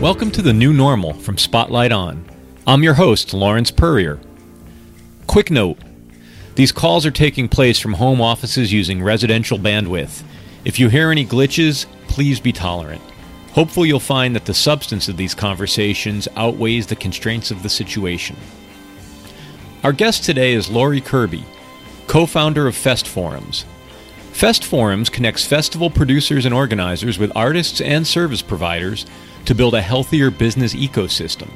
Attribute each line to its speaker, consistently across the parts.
Speaker 1: Welcome to the new normal from Spotlight On. I'm your host, Lawrence Purrier. Quick note these calls are taking place from home offices using residential bandwidth. If you hear any glitches, please be tolerant. Hopefully, you'll find that the substance of these conversations outweighs the constraints of the situation. Our guest today is Lori Kirby, co founder of Fest Forums. Fest Forums connects festival producers and organizers with artists and service providers to build a healthier business ecosystem.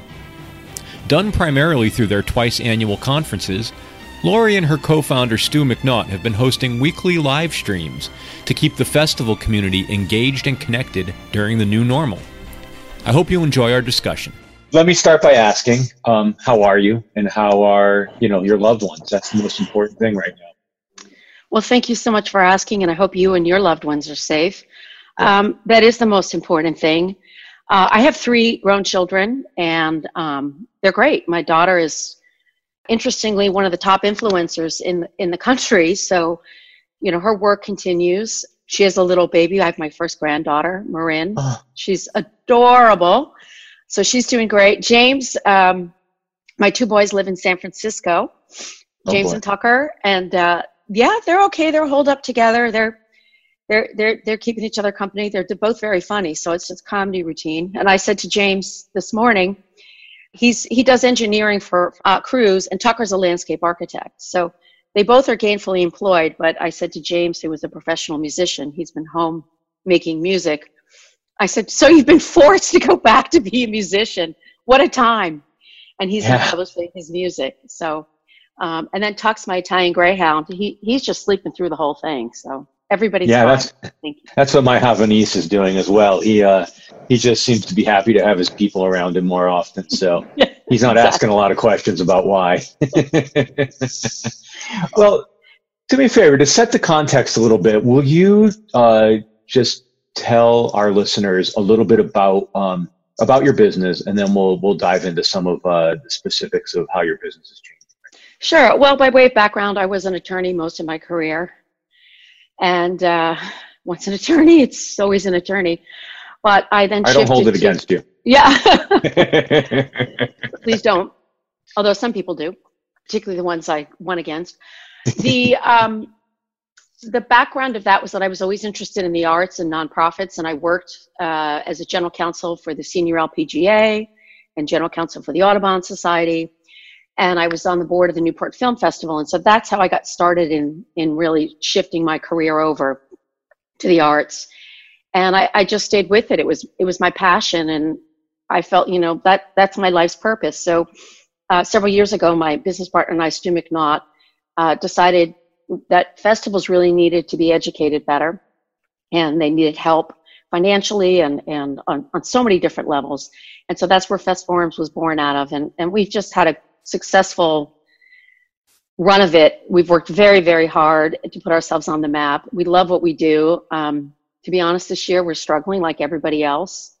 Speaker 1: Done primarily through their twice annual conferences, Lori and her co founder Stu McNaught have been hosting weekly live streams to keep the festival community engaged and connected during the new normal. I hope you enjoy our discussion.
Speaker 2: Let me start by asking, um, how are you and how are you know your loved ones? That's the most important thing right now.
Speaker 3: Well, thank you so much for asking, and I hope you and your loved ones are safe. Um, that is the most important thing. Uh, I have three grown children, and um, they're great. My daughter is, interestingly, one of the top influencers in in the country. So, you know, her work continues. She has a little baby. I have my first granddaughter, Marin. Oh. She's adorable. So she's doing great. James, um, my two boys live in San Francisco. Oh, James and Tucker, and uh, yeah, they're okay. They're holed up together. They're they're they're they're keeping each other company. They're, they're both very funny, so it's just comedy routine. And I said to James this morning, he's he does engineering for uh, Cruise, and Tucker's a landscape architect. So they both are gainfully employed. But I said to James, who was a professional musician, he's been home making music. I said, so you've been forced to go back to be a musician. What a time! And he's yeah. publishing his music. So, um, and then Tuck's my Italian Greyhound. He he's just sleeping through the whole thing. So everybody's
Speaker 2: yeah that's that's what my Havanese is doing as well he uh he just seems to be happy to have his people around him more often so he's not exactly. asking a lot of questions about why well do me a favor to set the context a little bit will you uh just tell our listeners a little bit about um about your business and then we'll we'll dive into some of uh the specifics of how your business is changing
Speaker 3: Sure. Well, by way of background, I was an attorney most of my career. And uh, once an attorney, it's always an attorney. But I then
Speaker 2: I don't hold it to, against you.
Speaker 3: Yeah. Please don't. Although some people do, particularly the ones I won against. The um, the background of that was that I was always interested in the arts and nonprofits, and I worked uh, as a general counsel for the Senior LPGA and general counsel for the Audubon Society and I was on the board of the Newport Film Festival. And so that's how I got started in in really shifting my career over to the arts. And I, I just stayed with it. It was it was my passion, and I felt you know that that's my life's purpose. So uh, several years ago, my business partner and I, Stu McNaught, uh, decided that festivals really needed to be educated better, and they needed help financially and and on, on so many different levels. And so that's where Fest Forums was born out of. And and we've just had a successful run of it. We've worked very, very hard to put ourselves on the map. We love what we do. Um, to be honest, this year we're struggling like everybody else,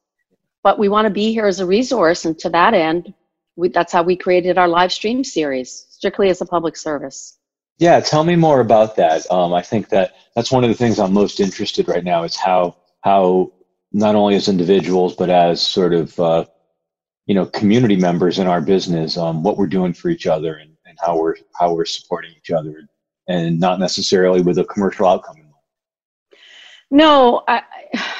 Speaker 3: but we want to be here as a resource. And to that end, we, that's how we created our live stream series, strictly as a public service.
Speaker 2: Yeah, tell me more about that. Um, I think that that's one of the things I'm most interested right now is how how not only as individuals but as sort of uh, you know community members in our business um, what we're doing for each other and, and how we're how we're supporting each other and not necessarily with a commercial outcome
Speaker 3: no I,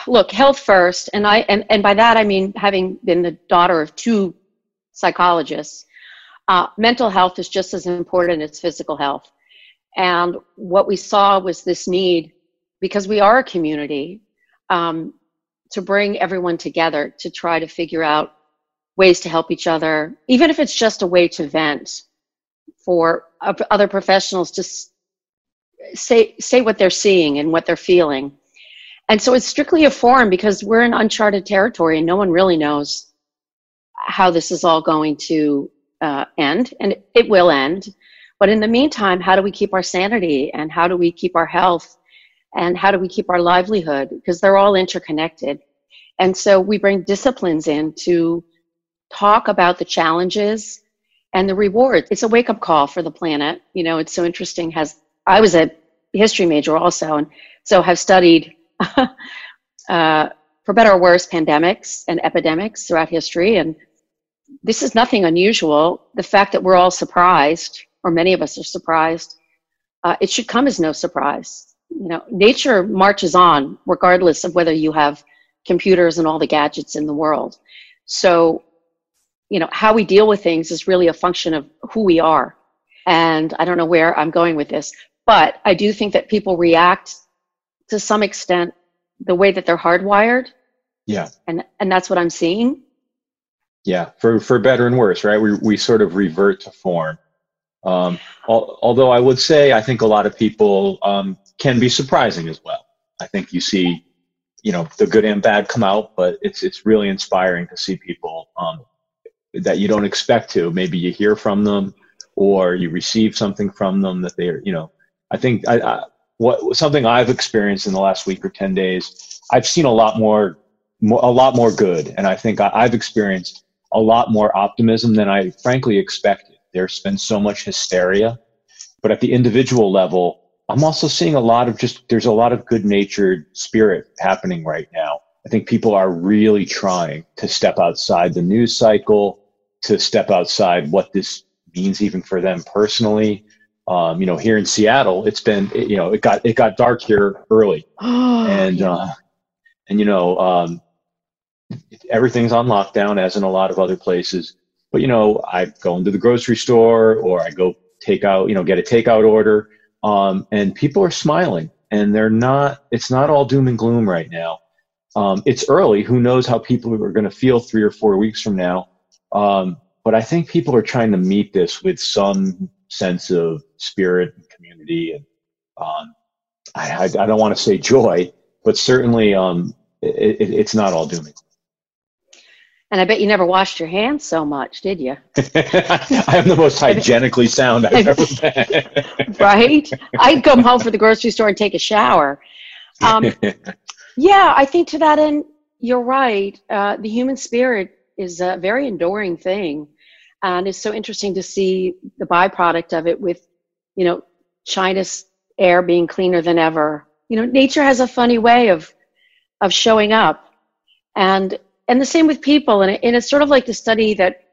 Speaker 3: look health first and i and, and by that i mean having been the daughter of two psychologists uh, mental health is just as important as physical health. And what we saw was this need because we are a community um, to bring everyone together to try to figure out ways to help each other, even if it's just a way to vent for other professionals to say say what they're seeing and what they're feeling. And so it's strictly a forum because we're in uncharted territory and no one really knows how this is all going to uh, end, and it will end. But in the meantime, how do we keep our sanity and how do we keep our health and how do we keep our livelihood? Because they're all interconnected. And so we bring disciplines in to talk about the challenges and the rewards. It's a wake up call for the planet. You know, it's so interesting. Has I was a history major also, and so have studied, uh, for better or worse, pandemics and epidemics throughout history. And this is nothing unusual. The fact that we're all surprised, or many of us are surprised, uh, it should come as no surprise. You know, nature marches on regardless of whether you have computers and all the gadgets in the world. So you know how we deal with things is really a function of who we are. And i don't know where i'm going with this but i do think that people react to some extent the way that they're hardwired.
Speaker 2: Yeah.
Speaker 3: And and that's what i'm seeing.
Speaker 2: Yeah for for better and worse right? We we sort of revert to form. Um, al- although i would say i think a lot of people um, can be surprising as well. I think you see you know the good and bad come out but it's it's really inspiring to see people um, that you don't expect to. Maybe you hear from them or you receive something from them that they're, you know, I think I, I, what something I've experienced in the last week or 10 days, I've seen a lot more, more a lot more good. And I think I, I've experienced a lot more optimism than I frankly expected. There's been so much hysteria, but at the individual level, I'm also seeing a lot of just, there's a lot of good natured spirit happening right now. I think people are really trying to step outside the news cycle, to step outside what this means even for them personally. Um, you know, here in Seattle, it's been you know it got it got dark here early, and uh, and you know um, everything's on lockdown as in a lot of other places. But you know, I go into the grocery store or I go take out you know get a takeout order, um, and people are smiling and they're not. It's not all doom and gloom right now. Um, it's early. Who knows how people are going to feel three or four weeks from now? Um, but I think people are trying to meet this with some sense of spirit and community, and um, I, I, I, don't want to say joy, but certainly um, it, it, it's not all dooming.
Speaker 3: And I bet you never washed your hands so much, did you?
Speaker 2: I am the most hygienically sound I've ever been.
Speaker 3: right? I'd come home from the grocery store and take a shower. Um, yeah, I think to that end, you're right. Uh, the human spirit is a very enduring thing, and it's so interesting to see the byproduct of it with, you know, China's air being cleaner than ever. You know, nature has a funny way of of showing up, and and the same with people. And, it, and it's sort of like the study that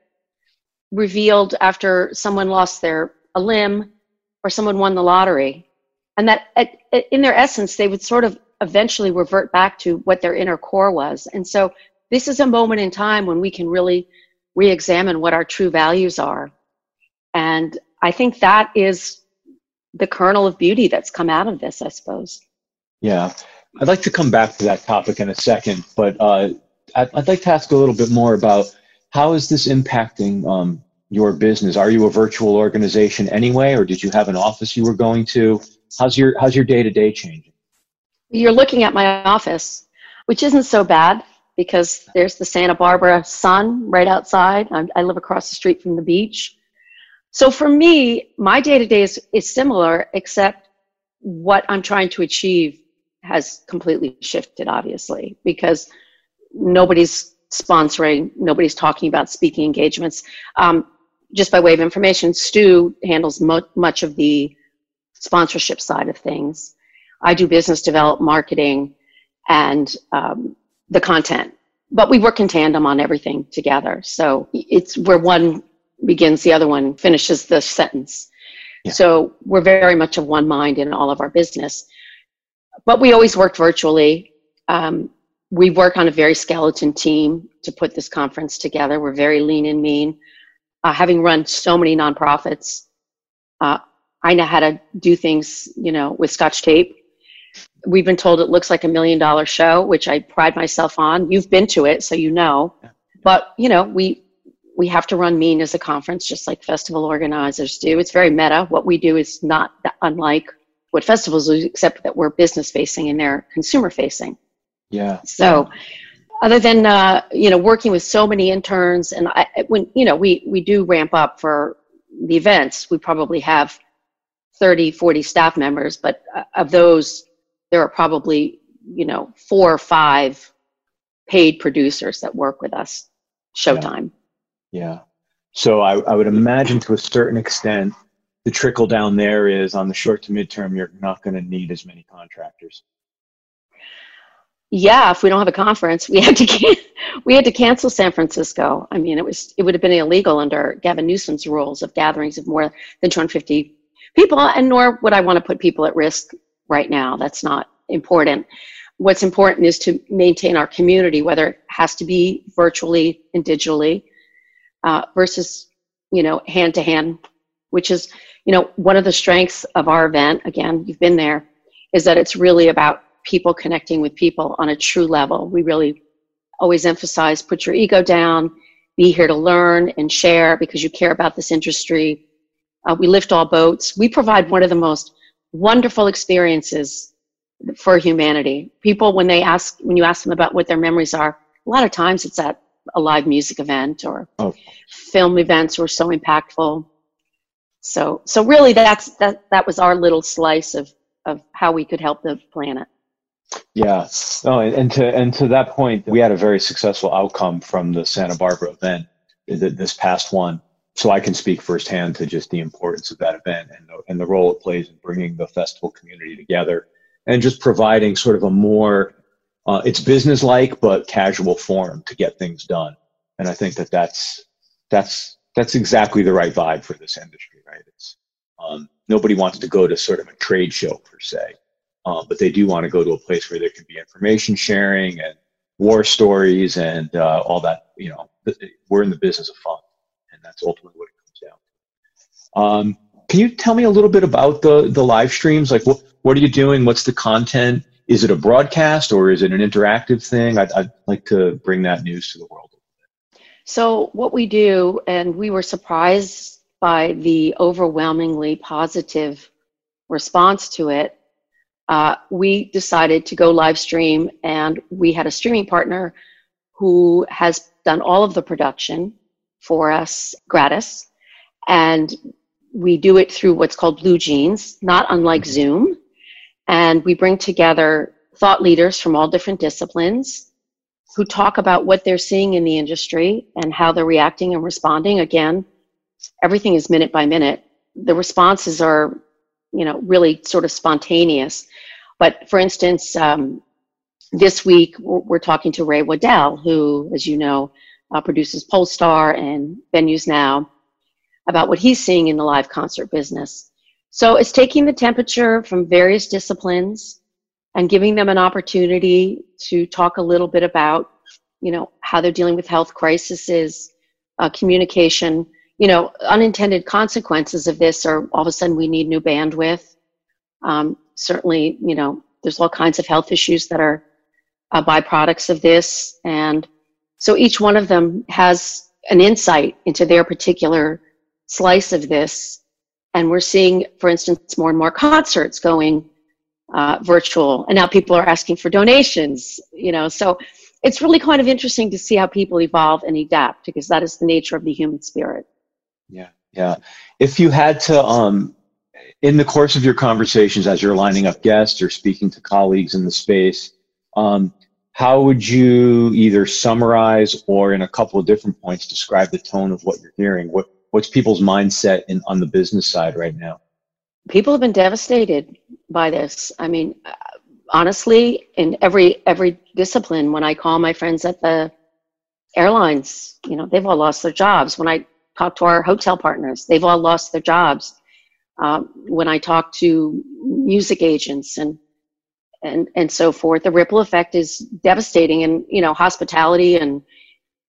Speaker 3: revealed after someone lost their a limb or someone won the lottery, and that at, in their essence they would sort of eventually revert back to what their inner core was. And so this is a moment in time when we can really re examine what our true values are. And I think that is the kernel of beauty that's come out of this, I suppose.
Speaker 2: Yeah. I'd like to come back to that topic in a second, but uh, I'd, I'd, like to ask a little bit more about how is this impacting um, your business? Are you a virtual organization anyway, or did you have an office you were going to? How's your How's your day to day changing?
Speaker 3: You're looking at my office, which isn't so bad because there's the Santa Barbara sun right outside. I'm, i live across the street from the beach. So for me, my day to day is is similar, except what I'm trying to achieve has completely shifted, obviously, because nobody's sponsoring, nobody's talking about speaking engagements. Um, just by way of information, Stu handles mo- much of the sponsorship side of things. I do business development, marketing, and um, the content. But we work in tandem on everything together. So it's where one begins, the other one finishes the sentence. Yeah. So we're very much of one mind in all of our business. But we always worked virtually. Um, we work on a very skeleton team to put this conference together. We're very lean and mean. Uh, having run so many nonprofits, uh, I know how to do things, you know, with scotch tape we've been told it looks like a million dollar show, which I pride myself on. You've been to it, so you know. But you know, we we have to run mean as a conference, just like festival organizers do. It's very meta. What we do is not unlike what festivals do, except that we're business facing and they're consumer facing.
Speaker 2: Yeah.
Speaker 3: So, other than uh, you know working with so many interns, and I, when you know we we do ramp up for the events, we probably have 30, 40 staff members, but uh, of those, there are probably, you know, four or five paid producers that work with us, Showtime.
Speaker 2: Yeah. yeah. So I, I would imagine to a certain extent, the trickle down there is on the short to midterm, you're not going to need as many contractors.
Speaker 3: Yeah, if we don't have a conference, we had to can- we had to cancel San Francisco. I mean, it was it would have been illegal under Gavin Newsom's rules of gatherings of more than 250 people, and nor would I want to put people at risk right now. That's not important. What's important is to maintain our community, whether it has to be virtually and digitally uh, versus, you know, hand to hand, which is, you know, one of the strengths of our event. Again, you've been there, is that it's really about people connecting with people on a true level. We really always emphasize put your ego down, be here to learn and share because you care about this industry uh, we lift all boats. We provide one of the most wonderful experiences for humanity. People, when they ask, when you ask them about what their memories are, a lot of times it's at a live music event or oh. film events were so impactful. So, so really, that's that. That was our little slice of of how we could help the planet.
Speaker 2: Yeah. Oh, and, and to and to that point, we had a very successful outcome from the Santa Barbara event, this past one so I can speak firsthand to just the importance of that event and the, and the role it plays in bringing the festival community together and just providing sort of a more uh, it's business like but casual forum to get things done. And i think that that's that's that's exactly the right vibe for this industry right? It's um, nobody wants to go to sort of a trade show per se um, but they do want to go to a place where there can be information sharing and war stories and uh, all that you know we're in the business of fun that's ultimately what it comes down to. Um, can you tell me a little bit about the the live streams? Like, what what are you doing? What's the content? Is it a broadcast or is it an interactive thing? I'd, I'd like to bring that news to the world.
Speaker 3: So, what we do, and we were surprised by the overwhelmingly positive response to it. Uh, we decided to go live stream, and we had a streaming partner who has done all of the production for us gratis. And we do it through what's called Blue Jeans, not unlike mm-hmm. Zoom. And we bring together thought leaders from all different disciplines who talk about what they're seeing in the industry and how they're reacting and responding. Again, everything is minute by minute. The responses are, you know, really sort of spontaneous. But for instance, um, this week we're talking to Ray Waddell, who, as you know, uh, produces Pollstar and Venues Now, about what he's seeing in the live concert business. So it's taking the temperature from various disciplines and giving them an opportunity to talk a little bit about, you know, how they're dealing with health crises, uh, communication. You know, unintended consequences of this are all of a sudden we need new bandwidth. Um, certainly, you know, there's all kinds of health issues that are uh, byproducts of this, and so each one of them has an insight into their particular slice of this. And we're seeing, for instance, more and more concerts going uh, virtual. And now people are asking for donations, you know. So it's really kind of interesting to see how people evolve and adapt because that is the nature of the human spirit.
Speaker 2: Yeah, yeah. If you had to, um, in the course of your conversations as you're lining up guests or speaking to colleagues in the space, um, how would you either summarize or in a couple of different points describe the tone of what you're hearing? What what's people's mindset in on the business side right now?
Speaker 3: People have been devastated by this. I mean honestly in every every discipline when i call my friends at the airlines you know they've all lost their jobs. When i talk to our hotel partners they've all lost their jobs. Um, when i talk to music agents and and and so forth. The ripple effect is devastating and you know hospitality and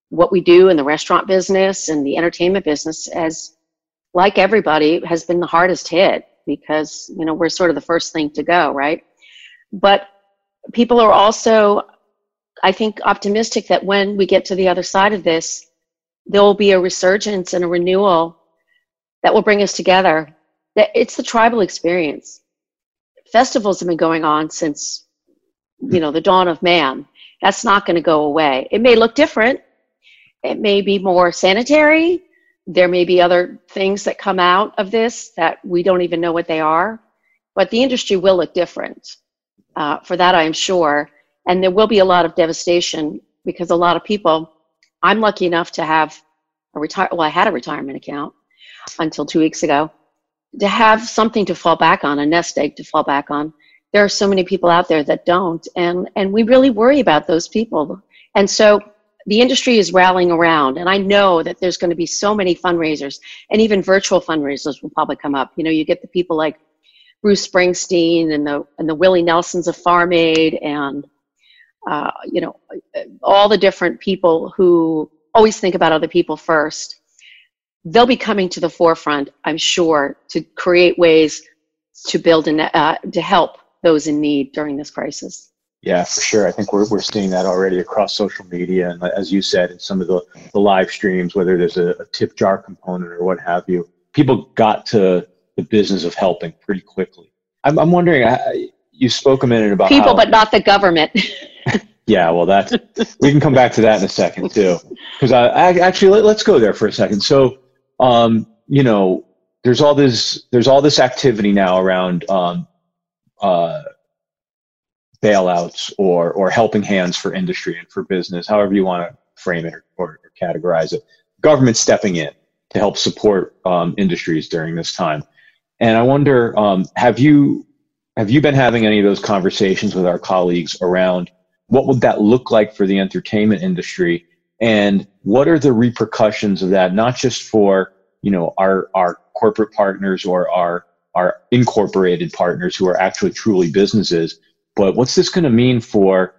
Speaker 3: what we do in the restaurant business and the entertainment business as like everybody has been the hardest hit because you know we're sort of the first thing to go right? But people are also i think optimistic that when we get to the other side of this there will be a resurgence and a renewal that will bring us together. That it's the tribal experience festivals have been going on since you know the dawn of man. That's not going to go away. It may look different. It may be more sanitary. There may be other things that come out of this that we don't even know what they are, but the industry will look different. Uh, for that, I am sure. And there will be a lot of devastation because a lot of people, I'm lucky enough to have a retire, well, I had a retirement account until two weeks ago, to have something to fall back on, a nest egg to fall back on. There are so many people out there that don't, and, and we really worry about those people. And so the industry is rallying around and i know that there's going to be so many fundraisers and even virtual fundraisers will probably come up you know you get the people like bruce springsteen and the and the willie nelsons of farm aid and uh, you know all the different people who always think about other people first they'll be coming to the forefront i'm sure to create ways to build and uh, to help those in need during this crisis
Speaker 2: yeah, for sure. I think we're, we're seeing that already across social media. And as you said, in some of the, the live streams, whether there's a, a tip jar component or what have you, people got to the business of helping pretty quickly. I'm, I'm wondering, uh, you spoke a minute about
Speaker 3: people, how, but not the government.
Speaker 2: yeah, well, that's, we can come back to that in a second too. Because I, I, actually, let, let's go there for a second. So, um, you know, there's all this, there's all this activity now around, um, uh, bailouts or or helping hands for industry and for business, however you want to frame it or, or, categorize it. Government stepping in to help support um, industries during this time. And I wonder, um, have you have you been having any of those conversations with our colleagues around what would that look like for the entertainment industry, and what are the repercussions of that, not just for you know our our corporate partners or our our incorporated partners who are actually truly businesses, but what's this going to mean for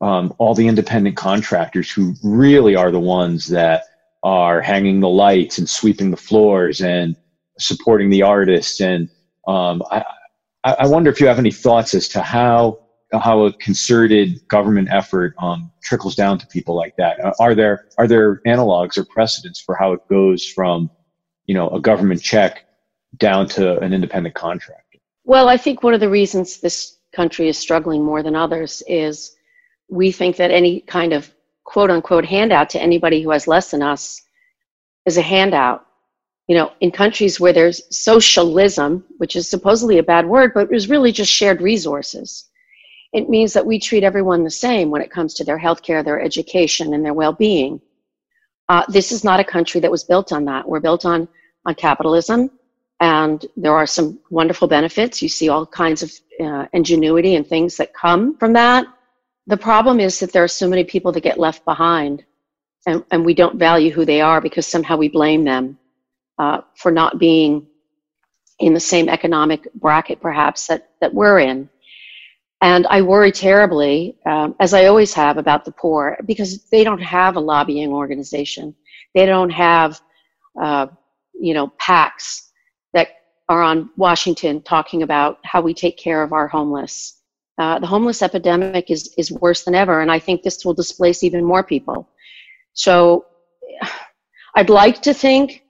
Speaker 2: um, all the independent contractors who really are the ones that are hanging the lights and sweeping the floors and supporting the artists? And um, I, I wonder if you have any thoughts as to how how a concerted government effort um, trickles down to people like that. Are there are there analogs or precedents for how it goes from you know a government check down to an independent contractor?
Speaker 3: Well, I think one of the reasons this country is struggling more than others is we think that any kind of quote unquote handout to anybody who has less than us is a handout. You know, in countries where there's socialism, which is supposedly a bad word, but is really just shared resources, it means that we treat everyone the same when it comes to their health care, their education, and their well being. Uh, this is not a country that was built on that. We're built on, on capitalism, and there are some wonderful benefits. You see all kinds of uh, ingenuity and things that come from that. The problem is that there are so many people that get left behind, and, and we don't value who they are because somehow we blame them uh, for not being in the same economic bracket, perhaps, that, that we're in. And I worry terribly, um, as I always have, about the poor because they don't have a lobbying organization. They don't have, uh, you know, PACs that are on Washington talking about how we take care of our homeless. Uh, the homeless epidemic is, is worse than ever, and I think this will displace even more people. So I'd like to think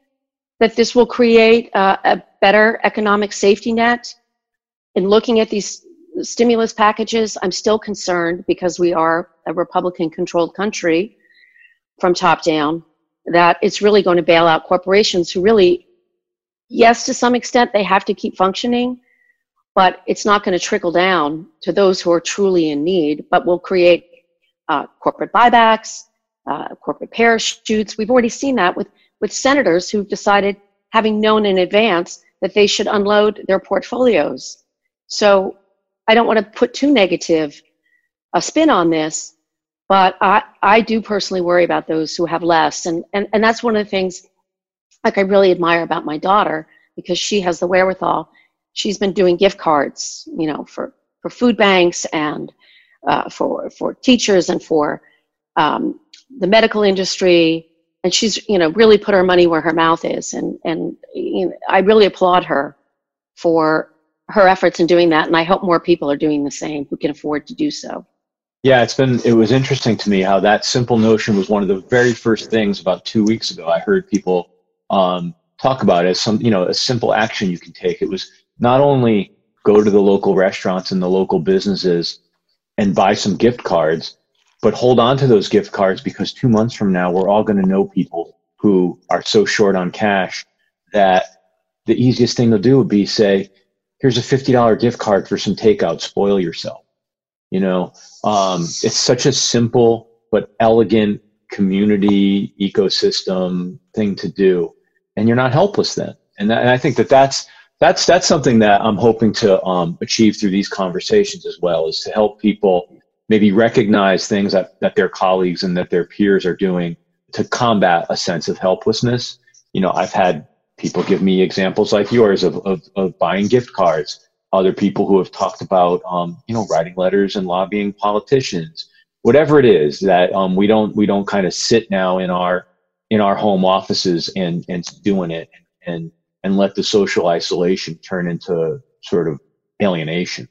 Speaker 3: that this will create uh, a better economic safety net. In looking at these stimulus packages, I'm still concerned because we are a Republican controlled country from top down that it's really going to bail out corporations who really yes, to some extent, they have to keep functioning, but it's not going to trickle down to those who are truly in need, but will create uh, corporate buybacks, uh, corporate parachutes. We've already seen that with, with senators who've decided, having known in advance, that they should unload their portfolios. So I don't want to put too negative a spin on this, but I, I do personally worry about those who have less. And, and, and that's one of the things like I really admire about my daughter because she has the wherewithal. She's been doing gift cards, you know, for, for food banks and uh, for for teachers and for um, the medical industry, and she's you know really put her money where her mouth is, and and you know, I really applaud her for her efforts in doing that, and I hope more people are doing the same who can afford to do so.
Speaker 2: Yeah, it's been it was interesting to me how that simple notion was one of the very first things about two weeks ago. I heard people um, talk about it as some, you know, a simple action you can take. It was not only go to the local restaurants and the local businesses and buy some gift cards, but hold on to those gift cards because two months from now, we're all going to know people who are so short on cash that the easiest thing to do would be say, here's a $50 gift card for some takeout, spoil yourself. You know, um, it's such a simple but elegant community ecosystem thing to do. And you're not helpless then. And, that, and I think that that's, that's, that's something that I'm hoping to um, achieve through these conversations as well is to help people maybe recognize things that, that their colleagues and that their peers are doing to combat a sense of helplessness. You know, I've had people give me examples like yours of, of, of buying gift cards. Other people who have talked about, um, you know, writing letters and lobbying politicians, whatever it is that um, we don't we don't kind of sit now in our in our home offices and and doing it and and let the social isolation turn into sort of alienation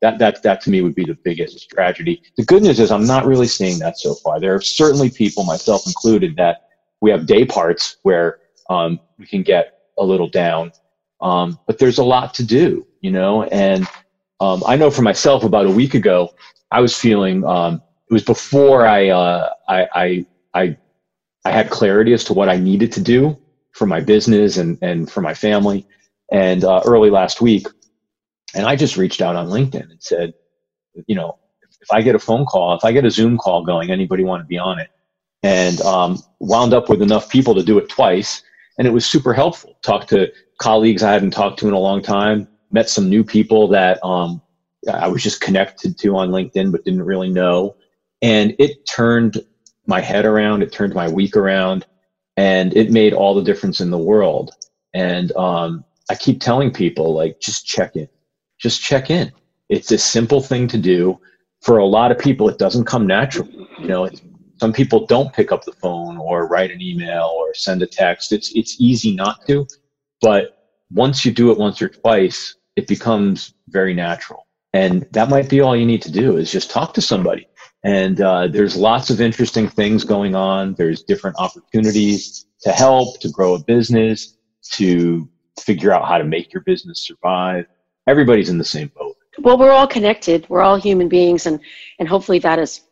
Speaker 2: that that that to me would be the biggest tragedy. The good news is I'm not really seeing that so far. There are certainly people, myself included, that we have day parts where um, we can get a little down, um, but there's a lot to do, you know. And um, I know for myself, about a week ago, I was feeling. Um, it was before I, uh, I I I I had clarity as to what I needed to do for my business and and for my family. And uh, early last week, and I just reached out on LinkedIn and said, you know, if I get a phone call, if I get a Zoom call going, anybody want to be on it? And um, wound up with enough people to do it twice. And it was super helpful. Talked to colleagues I hadn't talked to in a long time, met some new people that um, I was just connected to on LinkedIn but didn't really know. And it turned my head around, it turned my week around, and it made all the difference in the world. And um, I keep telling people, like, just check in just check in. It's a simple thing to do. For a lot of people, it doesn't come naturally. You know, some people don't pick up the phone or write an email or send a text. It's it's easy not to, but once you do it once or twice, it becomes very natural. And that might be all you need to do is just talk to somebody. And uh, there's lots of interesting things going on. There's different opportunities to help, to grow a business, to figure out how to make your business survive everybody's in the same boat.
Speaker 3: Well, we're all connected. We're all human beings, and and hopefully that has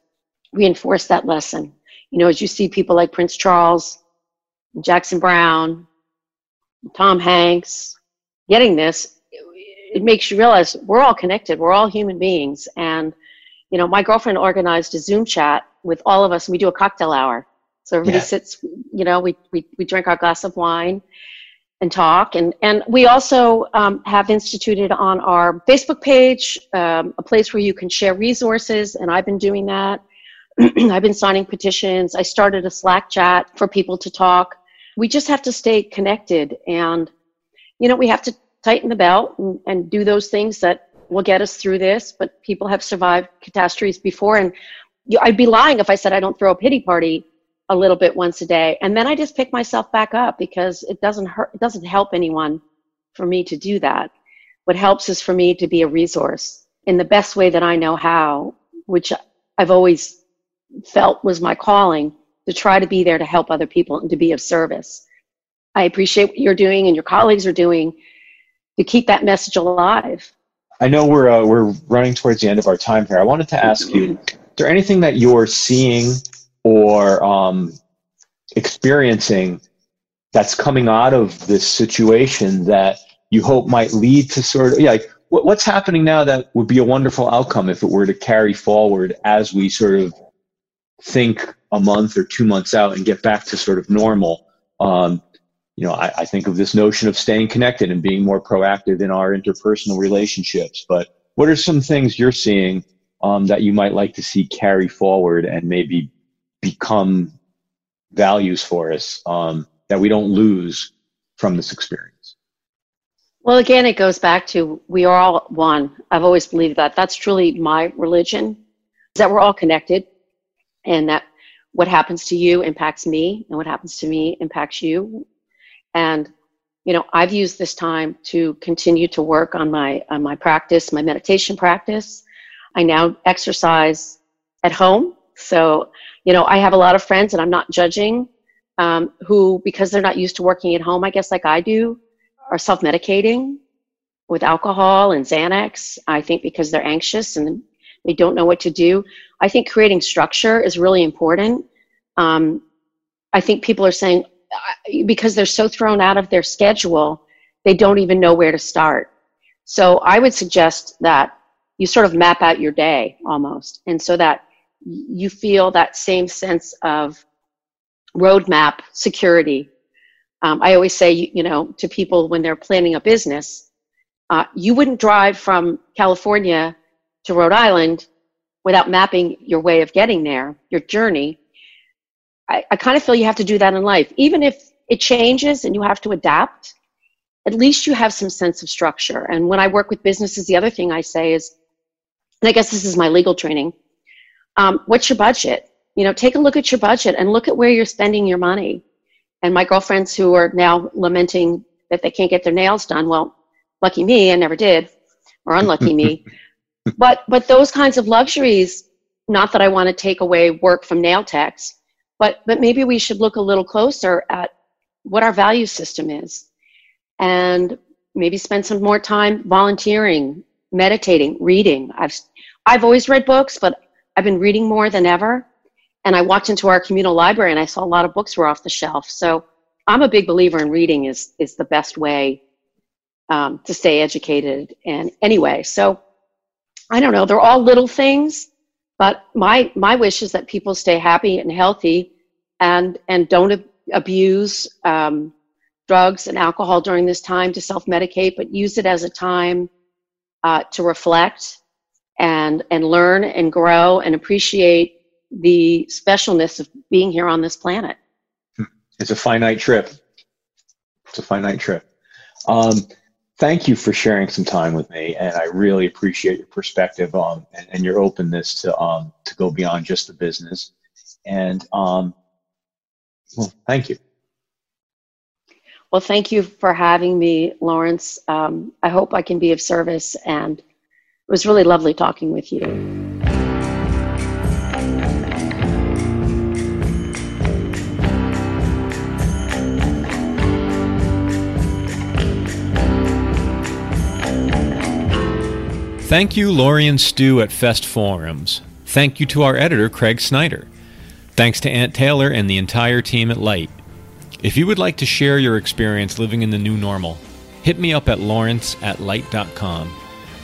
Speaker 3: reinforced that lesson. You know, as you see people like Prince Charles, Jackson Browne, Tom Hanks getting this, it makes you realize we're all connected. We're all human beings, and you know, my girlfriend organized a Zoom chat with all of us, and we do a cocktail hour. So everybody yeah. sits, you know, we, we, we drink our glass of wine and talk. And, and we also um, have instituted on our Facebook page um, a place where you can share resources, and I've been doing that. I've been signing petitions. I started a Slack chat for people to talk. We just have to stay connected, and you know we have to tighten the belt and, and do those things that will get us through this. But people have survived catastrophes before, and I'd be lying if I said I don't throw a pity party a little bit once a day and then i just pick myself back up because it doesn't hurt it doesn't help anyone for me to do that what helps is for me to be a resource in the best way that i know how which i've always felt was my calling to try to be there to help other people and to be of service. I appreciate what you're doing and your colleagues are doing to keep that message alive.
Speaker 2: I know we're uh, we're running towards the end of our time here. I wanted to ask you is there anything that you're seeing or um, experiencing that's coming out of this situation that you hope might lead to sort of yeah like what's happening now that would be a wonderful outcome if it were to carry forward as we sort of think a month or two months out and get back to sort of normal um, you know I, I think of this notion of staying connected and being more proactive in our interpersonal relationships but what are some things you're seeing um, that you might like to see carry forward and maybe become values for us um, that we don't lose from this experience?
Speaker 3: Well, again, it goes back to we are all one. I've always believed that. That's truly my religion, that we're all connected and that what happens to you impacts me and what happens to me impacts you. And you know, I've used this time to continue to work on my on my practice, my meditation practice. I now exercise at home. So you know, I have a lot of friends, and I'm not judging, um, who, because they're not used to working at home, I guess, like I do, are self medicating with alcohol and Xanax. I think because they're anxious and they don't know what to do. I think creating structure is really important. Um, I think people are saying, because they're so thrown out of their schedule, they don't even know where to start. So I would suggest that you sort of map out your day almost, and so that you feel that same sense of roadmap security. Um, I always say, you know, to people when they're planning a business, uh, you wouldn't drive from California to Rhode Island without mapping your way of getting there, your journey. I, I kind of feel you have to do that in life. Even if it changes and you have to adapt, at least you have some sense of structure. And when I work with businesses, the other thing I say is, and I guess this is my legal training, um, what's your budget? You know, take a look at your budget and look at where you're spending your money. And my girlfriends who are now lamenting that they can't get their nails done, well, lucky me, I never did, or unlucky me. but but those kinds of luxuries, not that I want to take away work from nail techs, but but maybe we should look a little closer at what our value system is, and maybe spend some more time volunteering, meditating, reading. I've I've always read books, but I've been reading more than ever. And I walked into our communal library and I saw a lot of books were off the shelf. So I'm a big believer in reading is is the best way um, to stay educated. And anyway, so I don't know. They're all little things, but my my wish is that people stay happy and healthy, and and don't ab- abuse um, drugs and alcohol during this time to self medicate, but use it as a time uh, to reflect and and learn and grow and appreciate the specialness of being here on this planet.
Speaker 2: It's a finite trip. It's a finite trip. Um, thank you for sharing some time with me, and I really appreciate your perspective um, and, and your openness to um, to go beyond just the business. And um, well, thank you.
Speaker 3: Well, thank you for having me, Lawrence. Um, I hope I can be of service, and it was really lovely talking with you.
Speaker 1: Thank you, Laurie and Stu at Fest Forums. Thank you to our editor, Craig Snyder. Thanks to Aunt Taylor and the entire team at Lyte. If you would like to share your experience living in the new normal, hit me up at lawrence at lyte.com.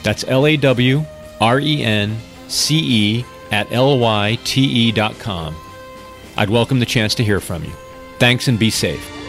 Speaker 1: That's L A W R E N C E at L Y T E dot com. I'd welcome the chance to hear from you. Thanks and be safe.